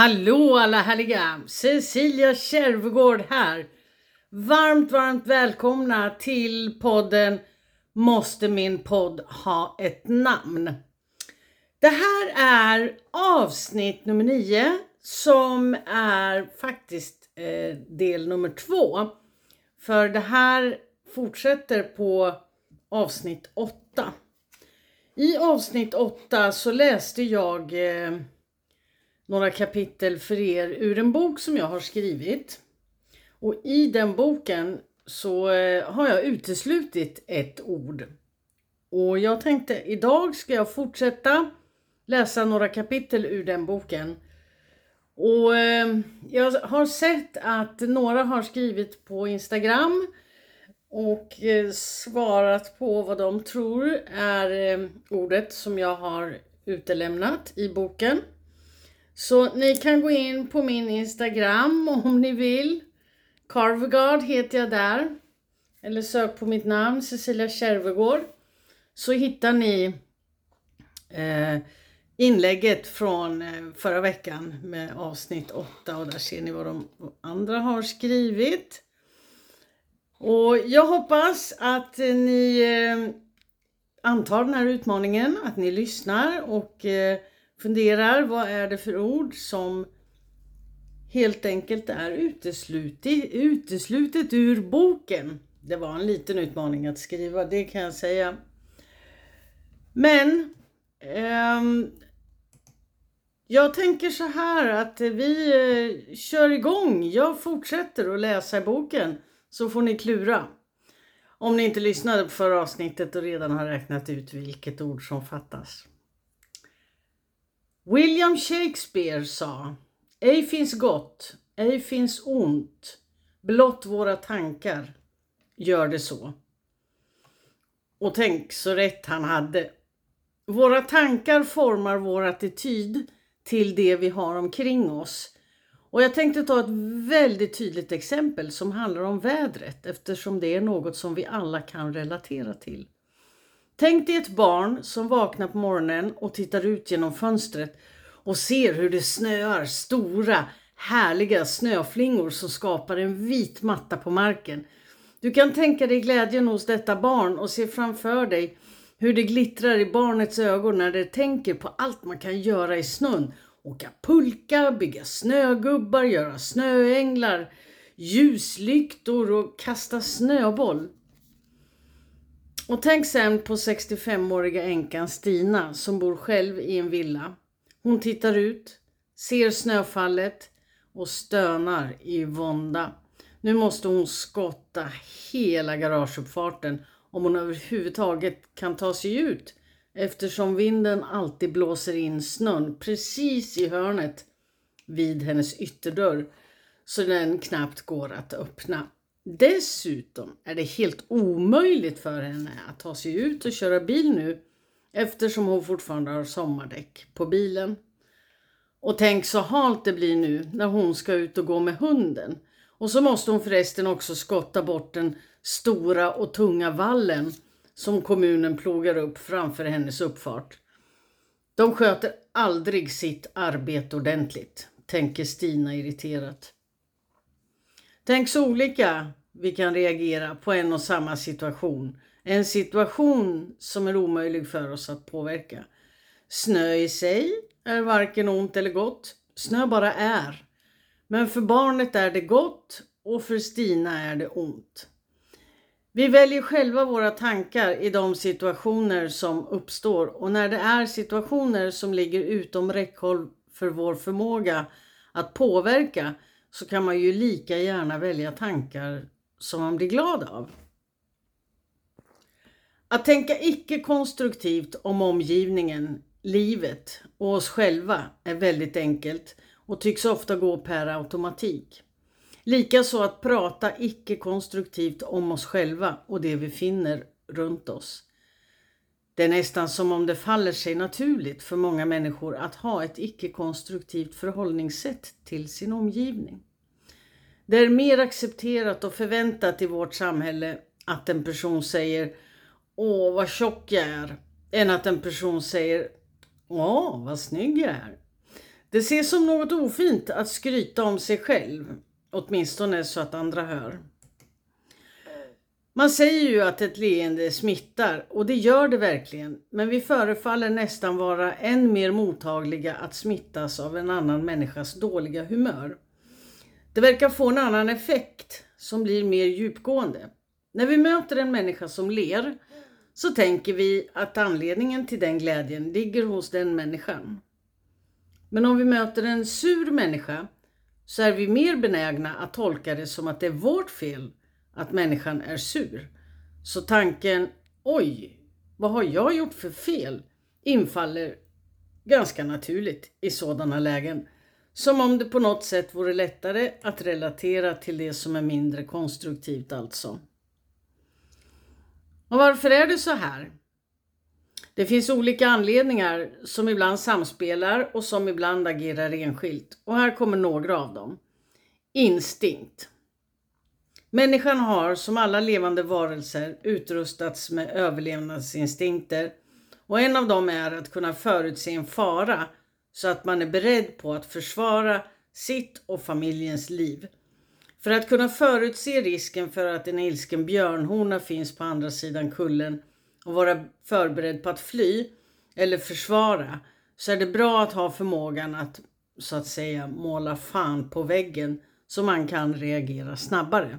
Hallå alla härliga! Cecilia Kärvegård här. Varmt, varmt välkomna till podden Måste min podd ha ett namn? Det här är avsnitt nummer 9, som är faktiskt eh, del nummer 2. För det här fortsätter på avsnitt 8. I avsnitt 8 så läste jag eh, några kapitel för er ur en bok som jag har skrivit. Och i den boken så eh, har jag uteslutit ett ord. Och jag tänkte idag ska jag fortsätta läsa några kapitel ur den boken. Och eh, jag har sett att några har skrivit på Instagram och eh, svarat på vad de tror är ordet som jag har utelämnat i boken. Så ni kan gå in på min Instagram om ni vill. Carvegard heter jag där. Eller sök på mitt namn Cecilia Kärvegård. Så hittar ni eh, inlägget från eh, förra veckan med avsnitt 8 och där ser ni vad de andra har skrivit. Och jag hoppas att eh, ni eh, antar den här utmaningen, att ni lyssnar och eh, funderar vad är det för ord som helt enkelt är uteslutet, uteslutet ur boken. Det var en liten utmaning att skriva, det kan jag säga. Men ehm, jag tänker så här att vi eh, kör igång. Jag fortsätter att läsa i boken så får ni klura. Om ni inte lyssnade på förra avsnittet och redan har räknat ut vilket ord som fattas. William Shakespeare sa Ej finns gott, ej finns ont, blott våra tankar gör det så. Och tänk så rätt han hade. Våra tankar formar vår attityd till det vi har omkring oss. Och jag tänkte ta ett väldigt tydligt exempel som handlar om vädret eftersom det är något som vi alla kan relatera till. Tänk dig ett barn som vaknar på morgonen och tittar ut genom fönstret och ser hur det snöar stora härliga snöflingor som skapar en vit matta på marken. Du kan tänka dig glädjen hos detta barn och se framför dig hur det glittrar i barnets ögon när det tänker på allt man kan göra i snön. Åka pulka, bygga snögubbar, göra snöänglar, ljuslyktor och kasta snöboll. Och tänk sen på 65-åriga änkan Stina som bor själv i en villa. Hon tittar ut, ser snöfallet och stönar i vånda. Nu måste hon skotta hela garageuppfarten om hon överhuvudtaget kan ta sig ut eftersom vinden alltid blåser in snön precis i hörnet vid hennes ytterdörr så den knappt går att öppna. Dessutom är det helt omöjligt för henne att ta sig ut och köra bil nu eftersom hon fortfarande har sommardäck på bilen. Och tänk så halt det blir nu när hon ska ut och gå med hunden. Och så måste hon förresten också skotta bort den stora och tunga vallen som kommunen plogar upp framför hennes uppfart. De sköter aldrig sitt arbete ordentligt, tänker Stina irriterat. Tänk så olika vi kan reagera på en och samma situation. En situation som är omöjlig för oss att påverka. Snö i sig är varken ont eller gott. Snö bara är. Men för barnet är det gott och för Stina är det ont. Vi väljer själva våra tankar i de situationer som uppstår och när det är situationer som ligger utom räckhåll för vår förmåga att påverka så kan man ju lika gärna välja tankar som man blir glad av. Att tänka icke-konstruktivt om omgivningen, livet och oss själva är väldigt enkelt och tycks ofta gå per automatik. Likaså att prata icke-konstruktivt om oss själva och det vi finner runt oss. Det är nästan som om det faller sig naturligt för många människor att ha ett icke-konstruktivt förhållningssätt till sin omgivning. Det är mer accepterat och förväntat i vårt samhälle att en person säger Åh, vad tjock jag är, än att en person säger Åh, vad snygg jag är. Det ses som något ofint att skryta om sig själv, åtminstone så att andra hör. Man säger ju att ett leende smittar och det gör det verkligen. Men vi förefaller nästan vara än mer mottagliga att smittas av en annan människas dåliga humör. Det verkar få en annan effekt som blir mer djupgående. När vi möter en människa som ler så tänker vi att anledningen till den glädjen ligger hos den människan. Men om vi möter en sur människa så är vi mer benägna att tolka det som att det är vårt fel att människan är sur. Så tanken oj, vad har jag gjort för fel? infaller ganska naturligt i sådana lägen. Som om det på något sätt vore lättare att relatera till det som är mindre konstruktivt alltså. Och varför är det så här? Det finns olika anledningar som ibland samspelar och som ibland agerar enskilt. Och här kommer några av dem. Instinkt. Människan har som alla levande varelser utrustats med överlevnadsinstinkter och en av dem är att kunna förutse en fara så att man är beredd på att försvara sitt och familjens liv. För att kunna förutse risken för att en ilsken björnhona finns på andra sidan kullen och vara förberedd på att fly eller försvara så är det bra att ha förmågan att så att säga måla fan på väggen så man kan reagera snabbare.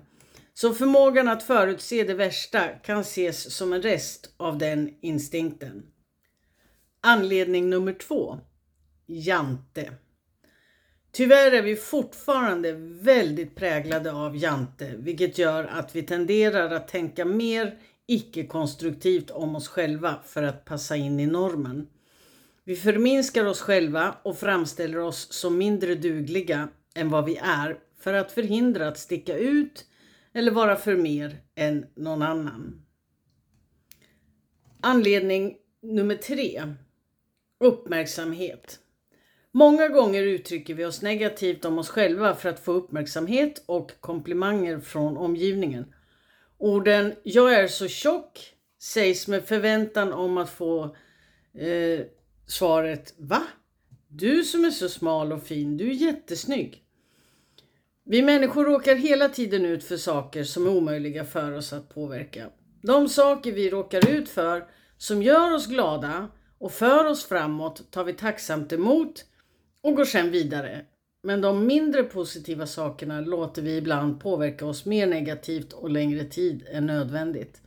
Så förmågan att förutse det värsta kan ses som en rest av den instinkten. Anledning nummer två. Jante. Tyvärr är vi fortfarande väldigt präglade av Jante, vilket gör att vi tenderar att tänka mer icke-konstruktivt om oss själva för att passa in i normen. Vi förminskar oss själva och framställer oss som mindre dugliga än vad vi är för att förhindra att sticka ut eller vara för mer än någon annan. Anledning nummer tre. Uppmärksamhet. Många gånger uttrycker vi oss negativt om oss själva för att få uppmärksamhet och komplimanger från omgivningen. Orden “jag är så tjock” sägs med förväntan om att få eh, svaret “va? Du som är så smal och fin, du är jättesnygg”. Vi människor råkar hela tiden ut för saker som är omöjliga för oss att påverka. De saker vi råkar ut för som gör oss glada och för oss framåt tar vi tacksamt emot och går sedan vidare. Men de mindre positiva sakerna låter vi ibland påverka oss mer negativt och längre tid än nödvändigt.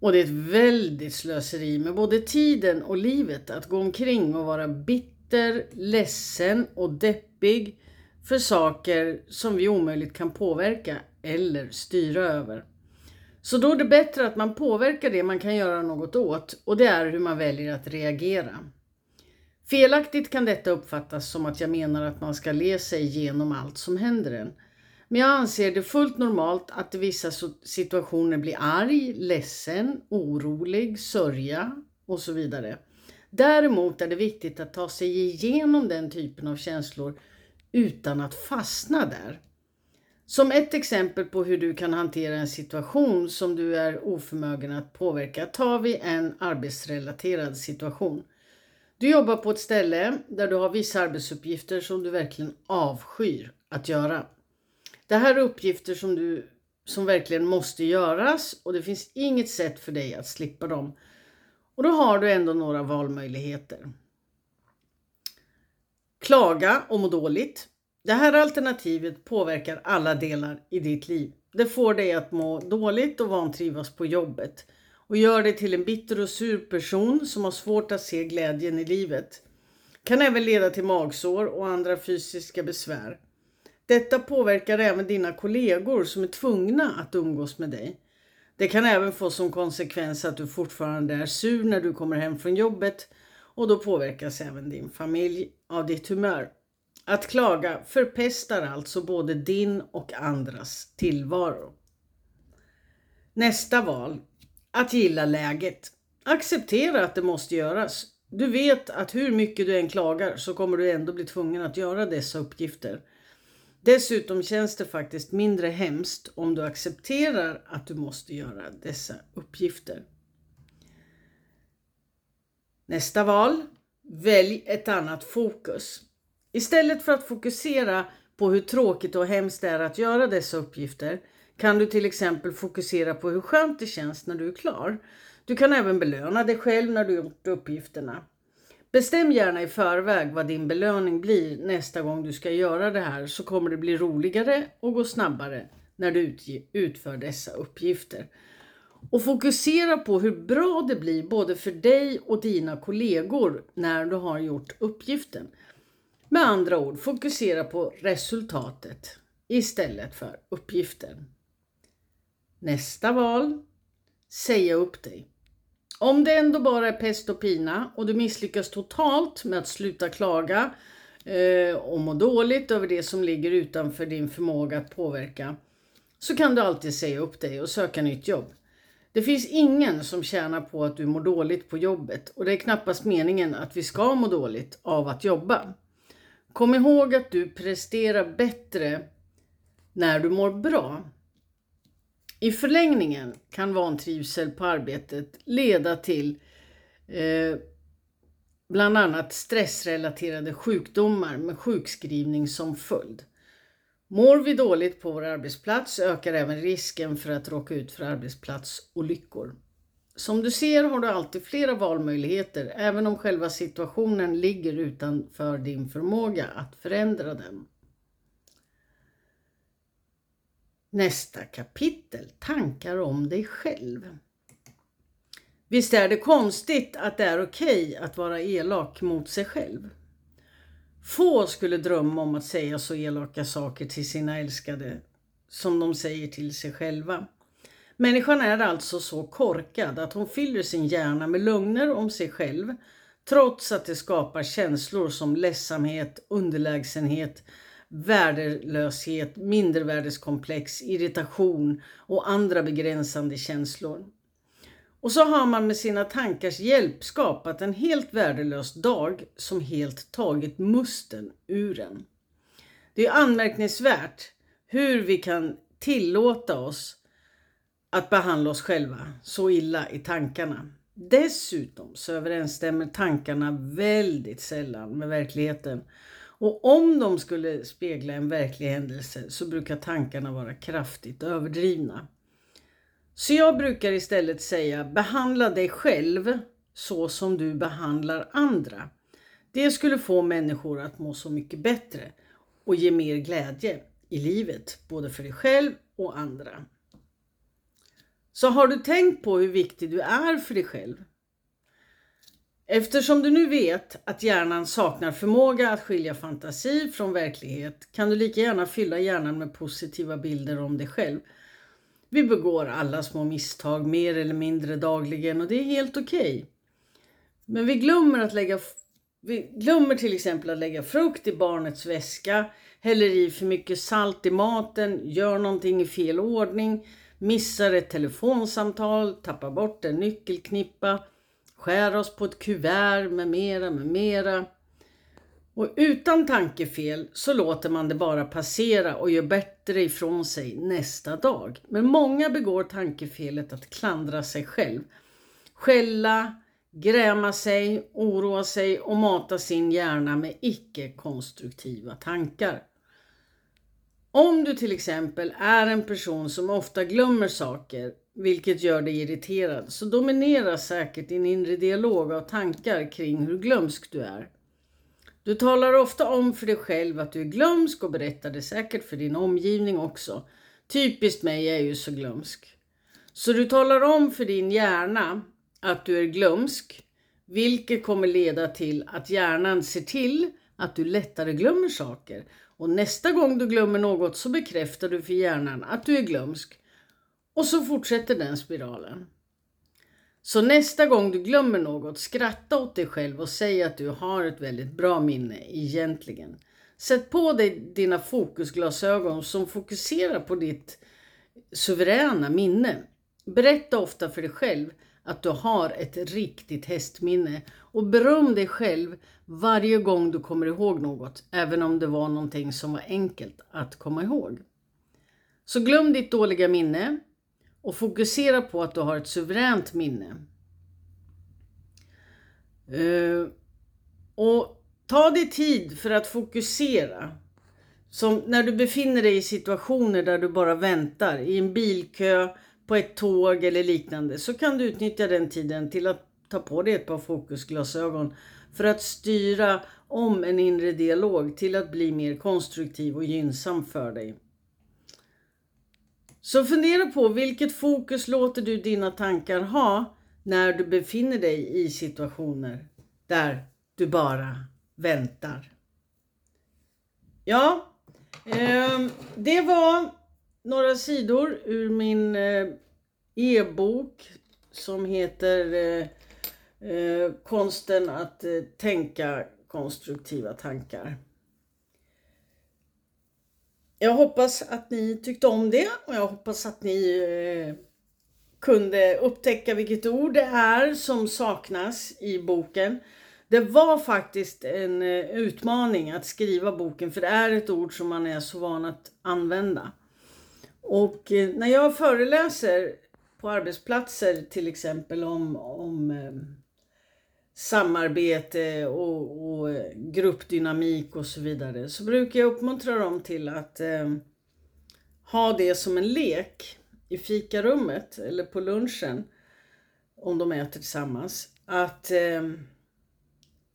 Och det är ett väldigt slöseri med både tiden och livet att gå omkring och vara bitter, ledsen och deppig för saker som vi omöjligt kan påverka eller styra över. Så då är det bättre att man påverkar det man kan göra något åt och det är hur man väljer att reagera. Felaktigt kan detta uppfattas som att jag menar att man ska le sig igenom allt som händer en. Men jag anser det fullt normalt att i vissa situationer bli arg, ledsen, orolig, sörja och så vidare. Däremot är det viktigt att ta sig igenom den typen av känslor utan att fastna där. Som ett exempel på hur du kan hantera en situation som du är oförmögen att påverka tar vi en arbetsrelaterad situation. Du jobbar på ett ställe där du har vissa arbetsuppgifter som du verkligen avskyr att göra. Det här är uppgifter som, du, som verkligen måste göras och det finns inget sätt för dig att slippa dem. Och då har du ändå några valmöjligheter. Klaga och må dåligt. Det här alternativet påverkar alla delar i ditt liv. Det får dig att må dåligt och vantrivas på jobbet och gör dig till en bitter och sur person som har svårt att se glädjen i livet. Kan även leda till magsår och andra fysiska besvär. Detta påverkar även dina kollegor som är tvungna att umgås med dig. Det kan även få som konsekvens att du fortfarande är sur när du kommer hem från jobbet och då påverkas även din familj av ditt humör. Att klaga förpestar alltså både din och andras tillvaro. Nästa val. Att gilla läget. Acceptera att det måste göras. Du vet att hur mycket du än klagar så kommer du ändå bli tvungen att göra dessa uppgifter. Dessutom känns det faktiskt mindre hemskt om du accepterar att du måste göra dessa uppgifter. Nästa val. välj ett annat fokus. Istället för att fokusera på hur tråkigt och hemskt det är att göra dessa uppgifter kan du till exempel fokusera på hur skönt det känns när du är klar. Du kan även belöna dig själv när du gjort uppgifterna. Bestäm gärna i förväg vad din belöning blir nästa gång du ska göra det här så kommer det bli roligare och gå snabbare när du utför dessa uppgifter. Och fokusera på hur bra det blir både för dig och dina kollegor när du har gjort uppgiften. Med andra ord, fokusera på resultatet istället för uppgiften. Nästa val. Säga upp dig. Om det ändå bara är pest och pina och du misslyckas totalt med att sluta klaga eh, och må dåligt över det som ligger utanför din förmåga att påverka så kan du alltid säga upp dig och söka nytt jobb. Det finns ingen som tjänar på att du mår dåligt på jobbet och det är knappast meningen att vi ska må dåligt av att jobba. Kom ihåg att du presterar bättre när du mår bra. I förlängningen kan vantrivsel på arbetet leda till eh, bland annat stressrelaterade sjukdomar med sjukskrivning som följd. Mår vi dåligt på vår arbetsplats ökar även risken för att råka ut för arbetsplatsolyckor. Som du ser har du alltid flera valmöjligheter även om själva situationen ligger utanför din förmåga att förändra den. Nästa kapitel, tankar om dig själv. Visst är det konstigt att det är okej okay att vara elak mot sig själv? Få skulle drömma om att säga så elaka saker till sina älskade som de säger till sig själva. Människan är alltså så korkad att hon fyller sin hjärna med lögner om sig själv trots att det skapar känslor som ledsamhet, underlägsenhet, värdelöshet, mindervärdeskomplex, irritation och andra begränsande känslor. Och så har man med sina tankars hjälp skapat en helt värdelös dag som helt tagit musten ur en. Det är anmärkningsvärt hur vi kan tillåta oss att behandla oss själva så illa i tankarna. Dessutom så överensstämmer tankarna väldigt sällan med verkligheten. Och om de skulle spegla en verklig händelse så brukar tankarna vara kraftigt överdrivna. Så jag brukar istället säga behandla dig själv så som du behandlar andra. Det skulle få människor att må så mycket bättre och ge mer glädje i livet, både för dig själv och andra. Så har du tänkt på hur viktig du är för dig själv? Eftersom du nu vet att hjärnan saknar förmåga att skilja fantasi från verklighet kan du lika gärna fylla hjärnan med positiva bilder om dig själv vi begår alla små misstag mer eller mindre dagligen och det är helt okej. Okay. Men vi glömmer att lägga vi glömmer till exempel att lägga frukt i barnets väska, häller i för mycket salt i maten, gör någonting i fel ordning, missar ett telefonsamtal, tappar bort en nyckelknippa, skär oss på ett kuvert med mera, med mera. Och utan tankefel så låter man det bara passera och gör bättre ifrån sig nästa dag. Men många begår tankefelet att klandra sig själv. Skälla, gräma sig, oroa sig och mata sin hjärna med icke-konstruktiva tankar. Om du till exempel är en person som ofta glömmer saker, vilket gör dig irriterad, så domineras säkert din inre dialog av tankar kring hur glömsk du är. Du talar ofta om för dig själv att du är glömsk och berättar det säkert för din omgivning också. Typiskt mig jag är ju så glömsk. Så du talar om för din hjärna att du är glömsk, vilket kommer leda till att hjärnan ser till att du lättare glömmer saker. Och nästa gång du glömmer något så bekräftar du för hjärnan att du är glömsk. Och så fortsätter den spiralen. Så nästa gång du glömmer något, skratta åt dig själv och säg att du har ett väldigt bra minne egentligen. Sätt på dig dina fokusglasögon som fokuserar på ditt suveräna minne. Berätta ofta för dig själv att du har ett riktigt hästminne och beröm dig själv varje gång du kommer ihåg något, även om det var någonting som var enkelt att komma ihåg. Så glöm ditt dåliga minne, och fokusera på att du har ett suveränt minne. Eh, och ta dig tid för att fokusera. Som när du befinner dig i situationer där du bara väntar, i en bilkö, på ett tåg eller liknande, så kan du utnyttja den tiden till att ta på dig ett par fokusglasögon för att styra om en inre dialog till att bli mer konstruktiv och gynnsam för dig. Så fundera på vilket fokus låter du dina tankar ha när du befinner dig i situationer där du bara väntar. Ja, ehm, det var några sidor ur min eh, e-bok som heter eh, eh, Konsten att tänka konstruktiva tankar. Jag hoppas att ni tyckte om det och jag hoppas att ni eh, kunde upptäcka vilket ord det är som saknas i boken. Det var faktiskt en eh, utmaning att skriva boken för det är ett ord som man är så van att använda. Och eh, när jag föreläser på arbetsplatser till exempel om, om eh, samarbete och, och, gruppdynamik och så vidare så brukar jag uppmuntra dem till att eh, ha det som en lek i fikarummet eller på lunchen om de äter tillsammans. Att eh,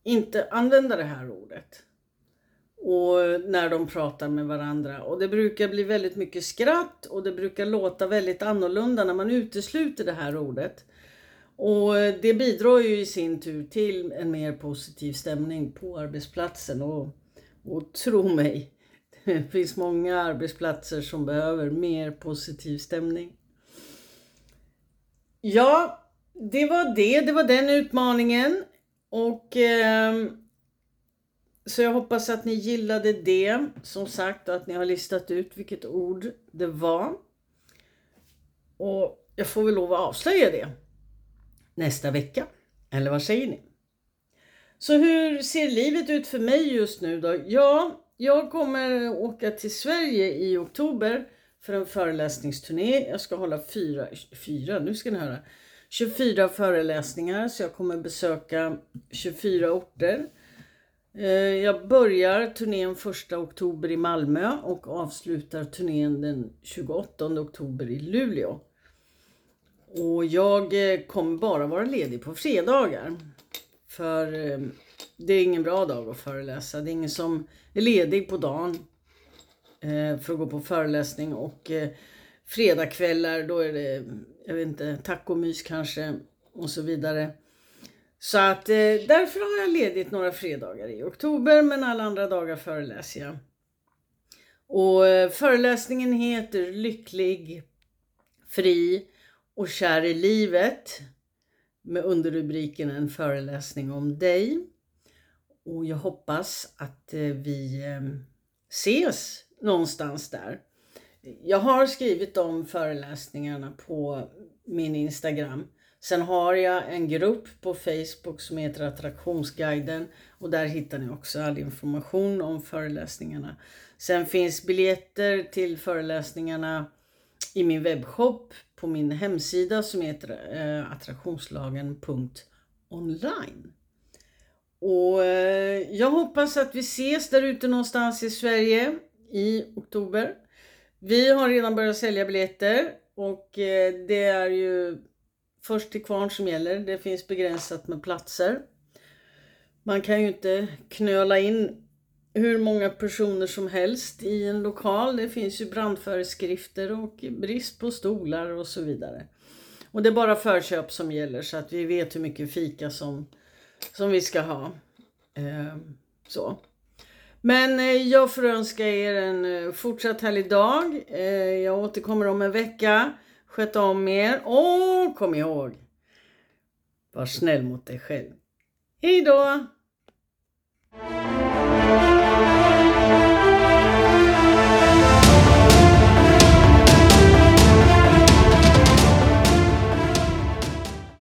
inte använda det här ordet och när de pratar med varandra. Och det brukar bli väldigt mycket skratt och det brukar låta väldigt annorlunda när man utesluter det här ordet. Och det bidrar ju i sin tur till en mer positiv stämning på arbetsplatsen. Och, och tro mig, det finns många arbetsplatser som behöver mer positiv stämning. Ja, det var det. Det var den utmaningen. Och eh, så jag hoppas att ni gillade det. Som sagt, att ni har listat ut vilket ord det var. Och jag får väl lov att avslöja det nästa vecka. Eller vad säger ni? Så hur ser livet ut för mig just nu då? Ja, jag kommer åka till Sverige i oktober för en föreläsningsturné. Jag ska hålla fyra, fyra, nu ska ni höra, 24 föreläsningar så jag kommer besöka 24 orter. Eh, jag börjar turnén 1 oktober i Malmö och avslutar turnén den 28 oktober i Luleå. Och jag eh, kommer bara vara ledig på fredagar. För eh, det är ingen bra dag att föreläsa. Det är ingen som är ledig på dagen eh, för att gå på föreläsning. Och fredagkvällar då är det, jag vet inte, tacomys kanske och så vidare. Så att därför har jag ledigt några fredagar i oktober men alla andra dagar föreläser jag. Och föreläsningen heter Lycklig, fri och kär i livet med underrubriken En föreläsning om dig. Och jag hoppas att eh, vi eh, ses någonstans där. Jag har skrivit om föreläsningarna på min Instagram Sen har jag en grupp på Facebook som heter Attraktionsguiden och där hittar ni också all information om föreläsningarna. Sen finns biljetter till föreläsningarna i min webbshop på min hemsida som heter eh, attraktionslagen.online. Och eh, jag hoppas att vi ses där ute någonstans i Sverige i oktober. Vi har redan börjat sälja biljetter och eh, det är ju först till kvarn som gäller. Det finns begränsat med platser. Man kan ju inte knöla in hur många personer som helst i en lokal. Det finns ju brandföreskrifter och brist på stolar och så vidare. Och det är bara förköp som gäller så att vi vet hur mycket fika som, som vi ska ha. Eh, så. Men eh, jag får önska er en eh, fortsatt härlig dag. Eh, jag återkommer om en vecka. Sköt om er och kom ihåg, var snäll mot dig själv. Hej då!